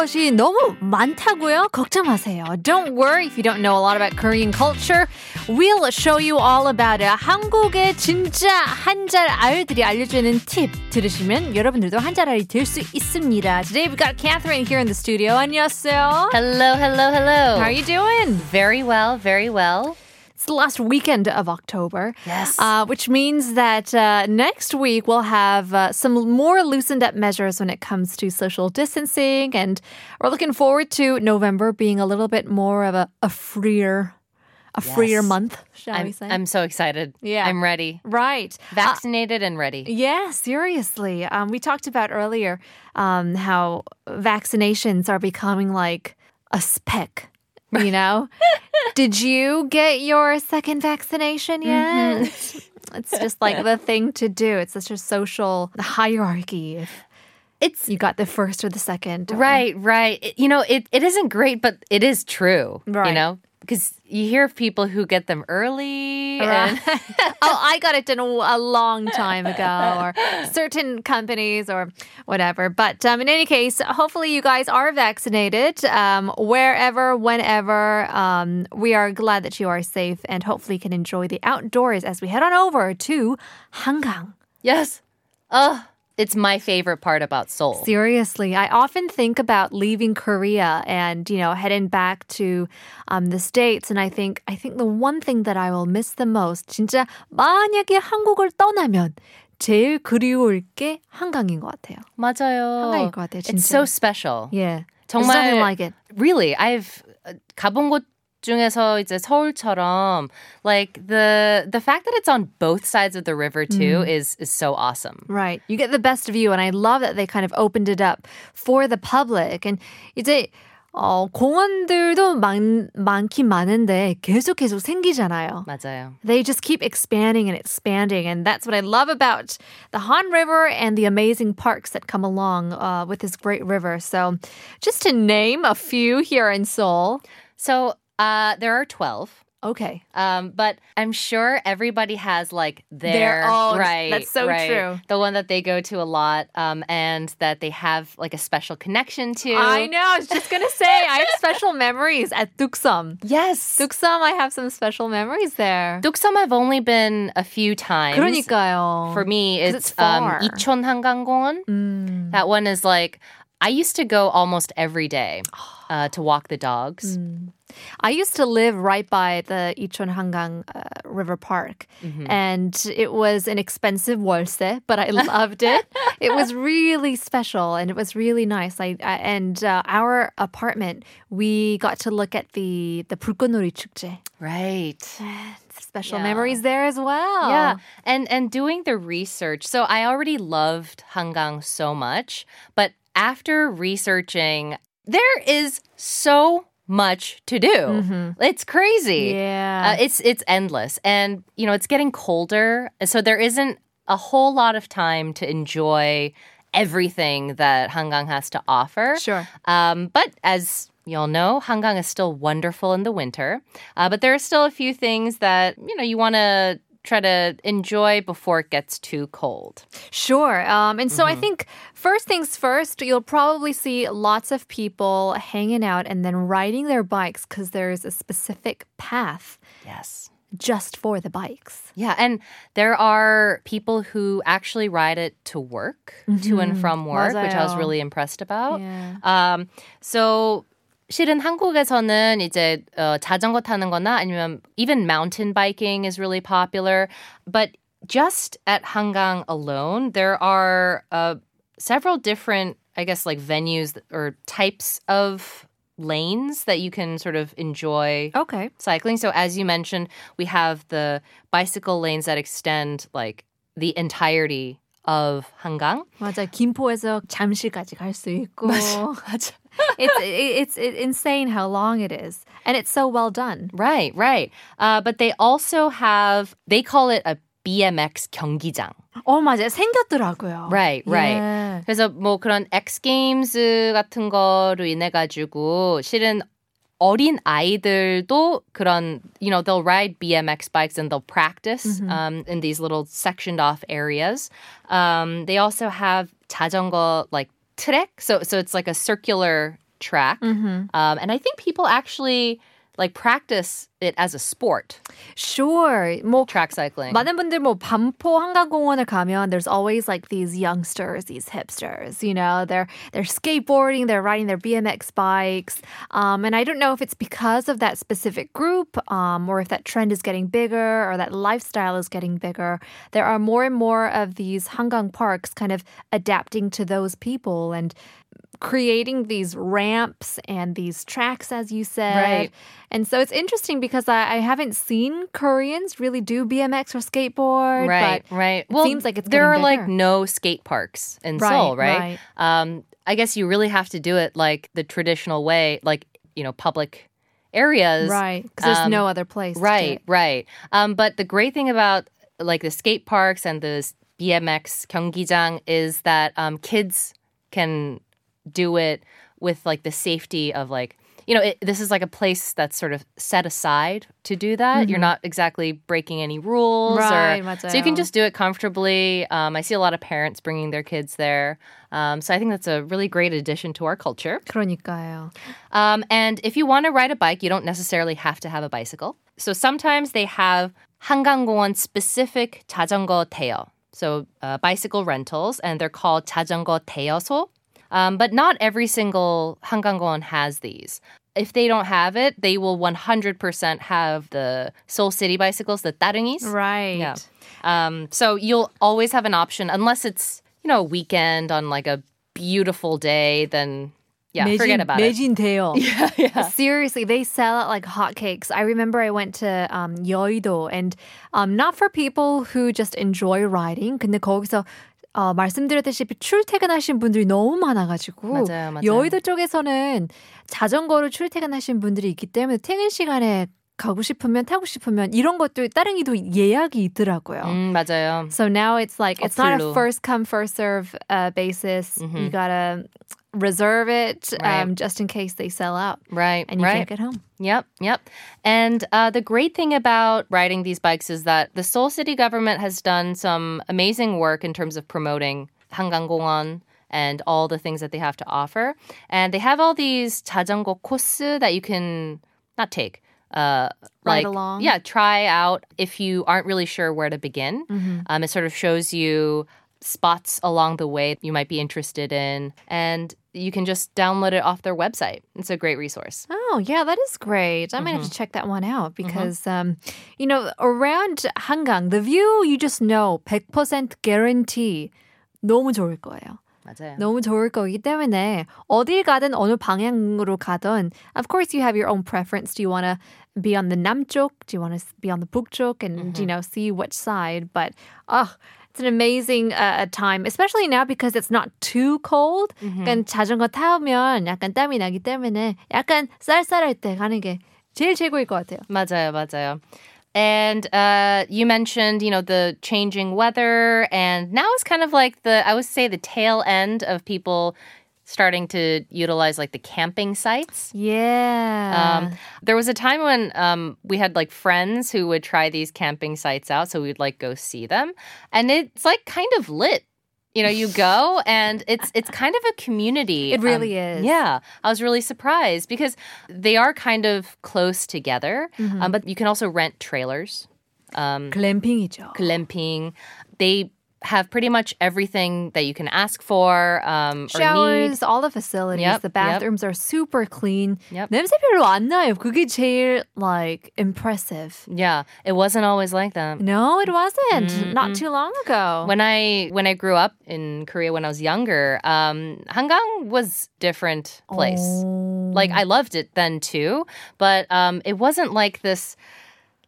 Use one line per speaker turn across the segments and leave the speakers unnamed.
것이 너무 많다고요? 걱정 마세요. Don't worry if you don't know a lot about Korean culture. We'll show you all about it. 한국의 진짜 한잘 알들이 알려주는 팁 들으시면 여러분들도 한잘 알이 될 수 있습니다. Today we've got Catherine here in the studio. 안녕하세요.
Hello, hello, hello.
How are you doing?
Very well, very well.
The last weekend of October.
Yes.
Uh, which means that uh, next week we'll have uh, some more loosened up measures when it comes to social distancing. And we're looking forward to November being a little bit more of a, a freer, a freer
Yes.
month, shall
I'm,
say?
I'm so excited.
Yeah.
I'm ready.
right. Uh,
Vaccinated and ready.
yeah, seriously. Um, we talked about earlier um, how vaccinations are becoming like a spec. You know, did you get your second vaccination mm-hmm. yet? It's just like the thing to do. It's such a social hierarchy.
It's
you got the first or the second,
right, right. It- you know, it, it isn't great, but it is true.
Right.
You know, because you hear of people who get them early.
Right.
And
oh, I got it done a, long time ago, or certain companies, or whatever. But um, in any case, hopefully you guys are vaccinated um, wherever, whenever. Um, we are glad that you are safe and hopefully can enjoy the outdoors as we head on over to Hangang.
yes. Oh, it's my favorite part about Seoul.
Seriously, I often think about leaving Korea and you know heading back to um, the states, and I think I think the one thing that I will miss the most, 진짜 만약에 한국을 떠나면 제일 그리울 게 한강인 것 같아요.
맞아요.
한강일 것 같아요,
It's
진짜.
so special.
Yeah,
정말
There's nothing like it.
Really, I've uh, 가본 곳 중에서 이제 서울처럼 like the the fact that it's on both sides of the river too is is so awesome.
Right, you get the best view, and I love that they kind of opened it up for the public. And 이제 어, 공원들도 많, 많긴 많은데 계속 계속 생기잖아요.
맞아요.
They just keep expanding and expanding. And that's what I love about the Han River and the amazing parks that come along uh, with this great river. So, just to name a few here in Seoul.
So uh, there are twelve.
Okay.
Um, but I'm sure everybody has like their,
Their own.
right.
That's so
right,
true.
The one that they go to a lot, um, and that they have like a special connection to.
I know. I was just going to say, I have special memories at Duksum.
Yes.
Duksum, I have some special memories there.
Duksum I've only been a few times.
그러니까요.
For me,
'Cause
it's,
it's far.
um, 이촌 한강공원.
Mm.
That one is like I used to go almost every day uh, to walk the dogs.
I used to live right by the Ichon Hangang uh, River Park, and it was an expensive 월세, but I loved it. it was really special, and it was really nice. I, I and uh, our apartment, we got to look at the the 불꽃놀이 축제.
Right.
Special
Yeah.
memories there as well.
Yeah, and and doing the research. So I already loved Hangang so much, but after researching, there is so much to do. It's crazy.
Yeah.
Uh, it's it's endless, and you know it's getting colder, so there isn't a whole lot of time to enjoy everything that Hangang has to offer.
Sure.
Um, but as you all know, Hangang is still wonderful in the winter. Uh, but there are still a few things that you know you want to try to enjoy before it gets too cold.
Sure. Um, and so I
Mm-hmm.
think first things first, you'll probably see lots of people hanging out and then riding their bikes because there's a specific path
Yes.
just for the bikes.
Yeah, and there are people who actually ride it to work, to and from work, which I was
맞아요.
really impressed about.
Yeah.
Um, so 실은 한국에서는 이제 어, 자전거 타는 거나 아니면 even mountain biking is really popular. But just at Hangang alone, there are uh, several different, I guess, like venues or types of lanes that you can sort of enjoy
Okay.
cycling. So as you mentioned, we have the bicycle lanes that extend like the entirety of Hangang.
맞아. 김포에서 잠실까지 갈 수 있고.
맞아.
it's it's it's insane how long it is, and it's so well done.
Right, right. Uh, but they also have, they call it a BMX 경기장.
어 맞아. 생겼더라고요.
Right, right.
Yeah.
그래서 뭐 그런 X 게임즈 같은 거로 인해 가지고 실은 어린 아이들도 그런 you know they'll ride BMX bikes and they'll practice um, in these little sectioned off areas. Um, they also have 자전거 like 트랙, so so it's like a circular track. Um, and I think people actually like practice it as a sport,
Sure. 뭐
track cycling.
많은 분들 뭐 반포 한강공원을 가면 there's always like these youngsters, these hipsters, you know, they're they're skateboarding, they're riding their BMX bikes. Um, and I don't know if it's because of that specific group, um, or if that trend is getting bigger or that lifestyle is getting bigger. There are more and more of these hangang parks kind of adapting to those people and creating these ramps and these tracks, as you said.
Right.
And so it's interesting because I, I haven't seen Koreans really do BMX or skateboard.
right,
But
right.
it seems like it's
there are
getting
like
bigger.
no skate parks in
Right,
Seoul, right?
right.
Um, I guess you really have to do it like the traditional way, like you know, public areas,
right. Because there's
um,
no other place. to do
Right,
it.
right. Um, but the great thing about like the skate parks and the s- BMX 경기장 is that um, kids can do it with like the safety of like you know it, this is like a place that's sort of set aside to do that. You're not exactly breaking any rules,
Right,
or, so you can
맞아요.
just do it comfortably. Um, I see a lot of parents bringing their kids there, um, so I think that's a really great addition to our culture.
그러니까요.
Um, and if you want to ride a bike, you don't necessarily have to have a bicycle. So sometimes they have 한강공원 specific 자전거 대여. So uh, bicycle rentals, and they're called 자전거 대여소. Um, but not every single 한강공원 has these. If they don't have it, they will 100% have the Seoul City bicycles, the 따릉이s.
Right.
Yeah. Um, so you'll always have an option, unless it's you know a weekend on like a beautiful day. Then yeah, forget about it.
매진돼요. Yeah, yeah. Seriously, they sell it like hotcakes. I remember I went to um, 여의도 and um, not for people who just enjoy riding. 근데 거기서 어, 말씀드렸다시피 출퇴근하신 분들이 너무 많아가지고
맞아요, 맞아요.
여의도 쪽에서는 자전거로 출퇴근하신 분들이 있기 때문에 퇴근 시간에 가고 싶으면 타고 싶으면 이런 것도 따릉이도 예약이 있더라고요.
음, 맞아요.
So now it's like it's not a first come first serve uh, basis. You gotta reserve it
Right.
um, just in case they sell out,
Right,
and you
right.
can't get home.
Yep, yep. And uh, the great thing about riding these bikes is that the Seoul City government has done some amazing work in terms of promoting 한강공원 and all the things that they have to offer. And they have all these 자전거 코스 that you can not take. Uh,
Ride
like,
along?
Yeah, try out if you aren't really sure where to begin.
Mm-hmm.
Um, it sort of shows you spots along the way you might be interested in. And you can just download it off their website. It's a great resource.
Oh, yeah, that is great. I might have to check that one out because, um, you know, around Hangang, the view you just know 100% guarantee 너무 좋을 거예요.
맞아요.
너무 좋을 거기 때문에 어딜 가든 어느 방향으로 가든 of course you have your own preference. Do you want to be on the 남쪽? Do you want to be on the 북쪽? And you know see which side. But oh, it's an amazing uh, time, especially now because it's not too cold. 그러니까 자전거 타면 약간 땀이 나기 때문에 약간 쌀쌀할 때 가는 게 제일 최고일 것 같아요.
맞아요, 맞아요. And uh, you mentioned, you know, the changing weather, and now it's kind of like the, I would say, the tail end of people starting to utilize like the camping sites.
Yeah.
Um, there was a time when um, we had like friends who would try these camping sites out. So we'd like go see them. And it's like kind of lit. You know, you go and it's it's kind of a community.
It um, really
um,
is.
Yeah, I was really surprised because they are kind of close together. Um, mm-hmm. but you can also rent trailers. Um,
glamping이죠.
Glamping. They have pretty much everything that you can ask for um, or need.
showers, all the facilities.
Yep,
the
yep.
bathrooms are super clean.
Yep.
냄새 별로 안 나요. 그게 제일 like impressive.
Yeah, it wasn't always like that.
No, it wasn't. Not too long ago.
When I when I grew up in Korea when I was younger, um, Hangang was different place.
Oh.
Like I loved it then too, but um, it wasn't like this.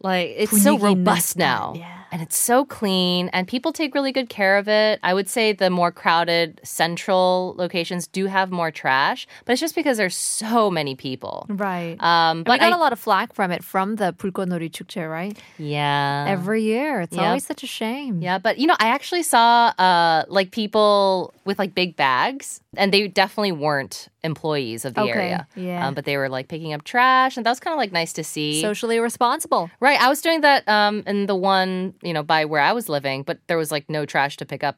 like it's so robust now.
Yeah.
And it's so clean, and people take really good care of it. I would say the more crowded central locations do have more trash, but it's just because there's so many people.
Right.
Um,
but I
we
got
I,
a lot of flack from it from the Pulkonori Chukche, right?
Yeah.
Every year. It's
yep.
always such a shame.
Yeah, but you know, I actually saw uh, like people with like big bags and they definitely weren't employees of the
Okay,
area.
yeah.
Um, but they were like picking up trash, and that was kind of like nice to see.
Socially responsible.
right, I was doing that um in the one you know by where I was living, but there was like no trash to pick up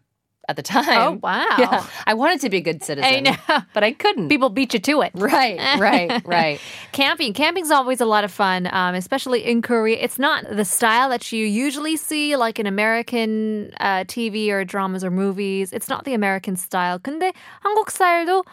at the time.
Oh, wow.
Yeah, I wanted to be a good citizen.
know.
but I couldn't.
People beat you to it.
right, right, right.
Camping. Camping's always a lot of fun, um, especially in Korea. It's not the style that you usually see, like in American uh, TV or dramas or movies. It's not the American style. 근데 한국 스타일도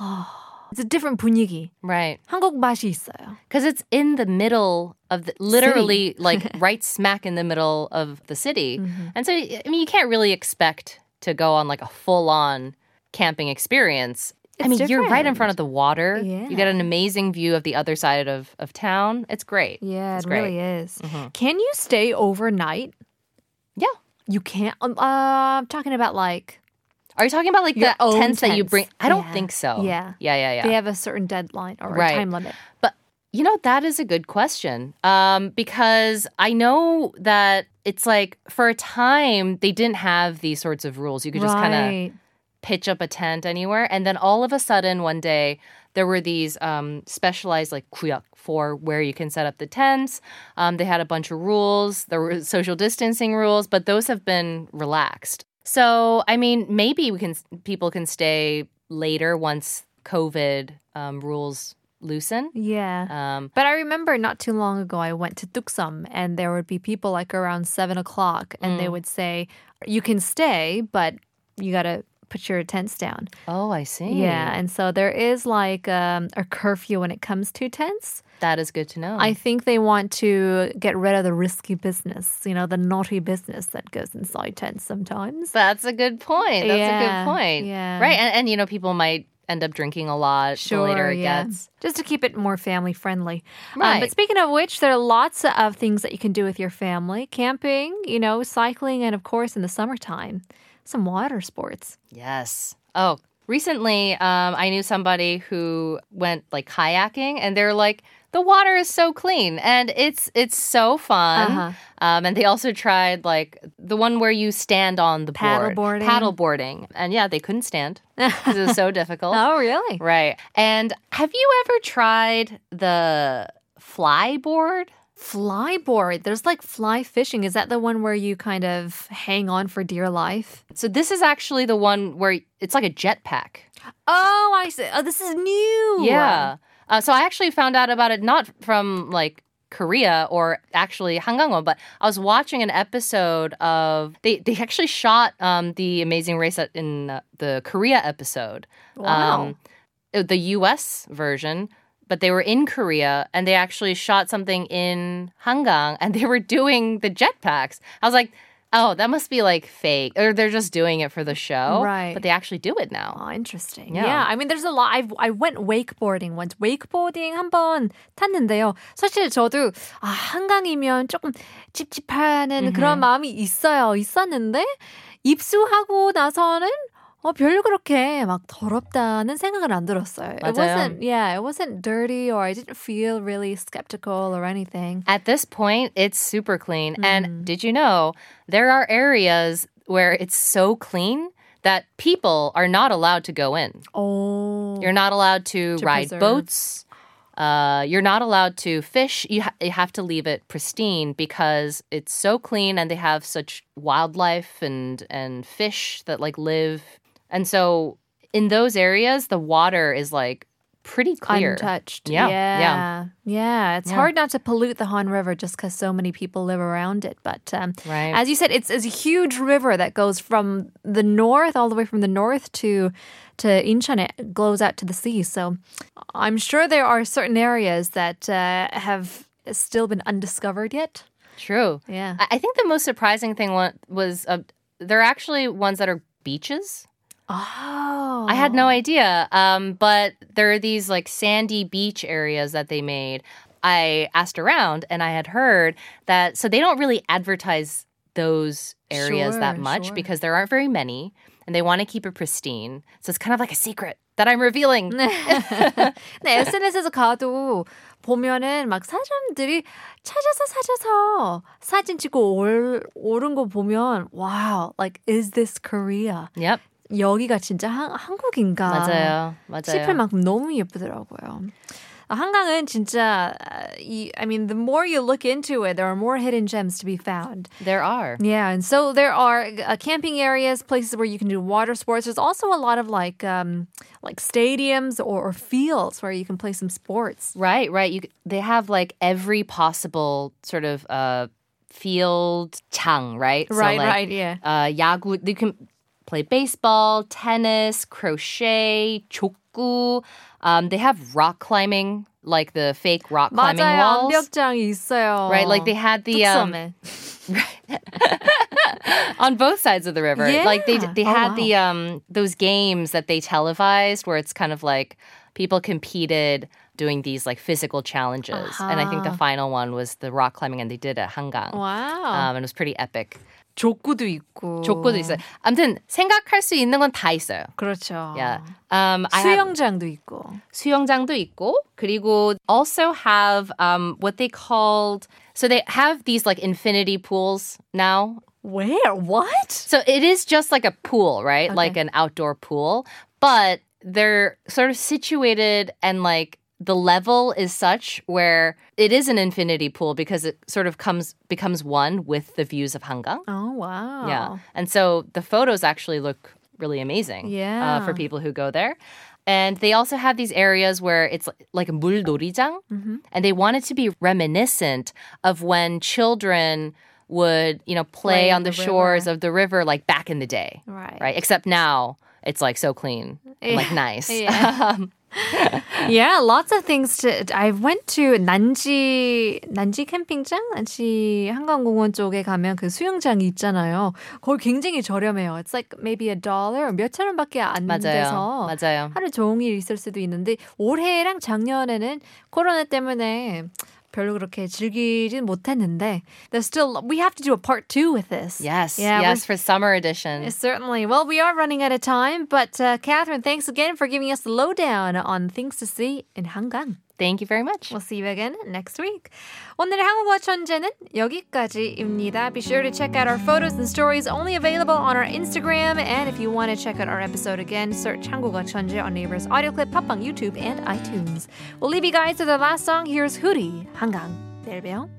어, it's a different 분위기.
Right.
한국 맛이 있어요.
Because it's in the middle of the, literally like right smack in the middle of the city.
Mm-hmm.
And so, I mean, you can't really expect to go on like a full on camping experience. I
It's
mean, you're right in front of the water.
Yeah.
You get an amazing view of the other side of, of town. It's great.
Yeah,
it's
it
great.
really is. Can you stay overnight?
Yeah.
You can't. Um, uh, I'm talking about like
Are you talking about like the
own
tents that you bring? I don't
Yeah.
think so.
Yeah.
Yeah, yeah, yeah.
they have a certain deadline or
Right.
a time limit.
But you know, that is a good question. Um, because I know that it's like for a time they didn't have these sorts of rules. You could just kind of pitch up a tent anywhere. And then all of a sudden one day there were these um, specialized like kuyak for where you can set up the tents. Um, they had a bunch of rules. There were social distancing rules, but those have been relaxed. So I mean, maybe we can people can stay later once COVID um, rules loosen.
Yeah.
Um,
But I remember not too long ago, I went to Tuksum and there would be people like around seven o'clock and
Mm.
they would say, you can stay, but you got to put your tents down.
oh, I see.
Yeah. And so there is like um, a curfew when it comes to tents.
that is good to know.
I think they want to get rid of the risky business, you know, the naughty business that goes inside tents sometimes.
That's a good point. That's a good point.
yeah.
Right. And, and, you know, people might end up drinking a lot the later it
yeah.
gets.
Just to keep it more family friendly. Um,
Right.
but speaking of which, there are lots of things that you can do with your family camping, you know, cycling, and of course, in the summertime, some water sports.
Yes. Oh, recently um, I knew somebody who went like kayaking and they're like, the water is so clean and it's it's so fun.
Uh-huh.
Um, and they also tried like the one where you stand on the board.
Paddleboarding?
Paddleboarding. And yeah, they couldn't stand because it was so difficult.
Oh, really?
Right. And have you ever tried the fly board?
Flyboard. There's like fly fishing. Is that the one where you kind of hang on for dear life?
So this is actually the one where it's like a jetpack.
Oh, I see. Oh, this is new.
Yeah. Uh, so I actually found out about it not from like Korea or actually Hangangwon, but I was watching an episode of they they actually shot um, the Amazing Race in uh, the Korea episode.
Wow.
uh, the U.S. version But they were in Korea and they actually shot something in Hangang and they were doing the jetpacks. I was like, oh, that must be like fake or they're just doing it for the show.
Right.
But they actually do it now.
Oh, interesting.
Yeah.
Yeah. I mean, there's a lot. I've, I went wakeboarding once. wakeboarding 한번 탔는데요. 사실 저도 아, 한강이면 조금 찝찝하는 그런 마음이 있어요. 있었는데 입수하고 나서는 어, 별로 그렇게 막 더럽다는 생각은 안 들었어요. It
맞아요.
wasn't, yeah, it wasn't dirty or I didn't feel really skeptical or anything.
At this point, it's super clean.
Mm.
And did you know there are areas where it's so clean that people are not allowed to go in?
Oh,
You're not allowed to,
To
ride
preserve.
boats. Uh, you're not allowed to fish. You, ha- you have to leave it pristine because it's so clean and they have such wildlife and, and fish that like live. and so in those areas, the water is like pretty clear.
untouched.
Yeah,
yeah,
yeah.
yeah. It's
Yeah.
hard not to pollute the Han River just because so many people live around it. But um,
Right.
as you said, it's, it's a huge river that goes from the north all the way from the north to to Incheon. It goes out to the sea. So I'm sure there are certain areas that uh, have still been undiscovered yet.
True.
Yeah.
I think the most surprising thing was uh, there are actually ones that are beaches.
Oh,
I had no idea. Um, but there are these like sandy beach areas that they made. I asked around and I had heard that so they don't really advertise those areas that
Sure,
much
sure.
because there aren't very many and they want to keep it pristine. So it's kind of like a secret that I'm revealing.
네, SNS에서 가도 보면은 막 사람들이 찾아서 찾아서 사진 찍고 올, 오른 거 보면 wow, like is this Korea?
Yep.
여기가 진짜 한, 한국인가
맞아요. 맞아요.
싶을 만큼 너무 예쁘더라고요. 한강은 진짜 uh, 이, I mean, the more you look into it, there are more hidden gems to be found.
There are.
Yeah, and so there are uh, camping areas, places where you can do water sports. There's also a lot of like um, like stadiums or, or fields where you can play some sports.
Right, right. You they have like every possible sort of uh field chang, right?
Right,
like,
right, yeah.
Uh 야구 you can play baseball, tennis, croquet, 족구. Um, they have rock climbing, like the fake rock climbing
맞아요.
walls. Right, like they had the um, on both sides of the river. Yeah. Like they they had
wow.
the um those games that they televised where it's kind of like people competed doing these like physical challenges. Uh-huh. And I think the final one was the rock climbing and they did at Hangang.
Wow.
Um, and it was pretty epic.
족구도 있고.
족구도 있어요. 아무튼 생각할 수 있는 건 다 있어요.
그렇죠.
Yeah. Um, I have
수영장도 있고.
수영장도 있고 그리고 also have um what they called so they have these like infinity pools now
Where? What?
So it is just like a pool, right? Like an outdoor pool, but they're sort of situated and like the level is such where it is an infinity pool because it sort of comes becomes one with the views of Hangang.
Oh, wow.
Yeah. And so the photos actually look really amazing uh,
Yeah.
for people who go there. And they also have these areas where it's like a 물놀이장, and they want it to be reminiscent of when children would, you know, play,
Play in
on the,
the
shores
river.
of the river like back in the day.
Right.
Right. Except now it's like so clean and like nice.
Yeah. yeah, lots of things to. I went to 난지 난지 캠핑장, 난지 한강공원 쪽에 가면 그 수영장이 있잖아요. 거기 굉장히 저렴해요. It's like maybe a dollar, 몇천 원밖에 안
맞아요.
돼서
맞아요.
하루 종일 있을 수도 있는데 올해랑 작년에는 코로나 때문에 별로 그렇게 즐기진 못했는데 there's still we have to do a part two with this.
Yes.
Yeah,
yes, for summer edition.
Yes, Certainly. Well, we are running out of time, but uh, Catherine, thanks again for giving us the lowdown on things to see in Hangang.
Thank you very much.
We'll see you again next week. 오늘의 한국어 천재는 여기까지입니다. Be sure to check out our photos and stories only available on our Instagram. And if you want to check out our episode again, search 한국어 천재 on Naver's Audio Clip, 팟빵, YouTube, and iTunes. We'll leave you guys to the last song. Here's Hootie, 한강. 내일 봬요.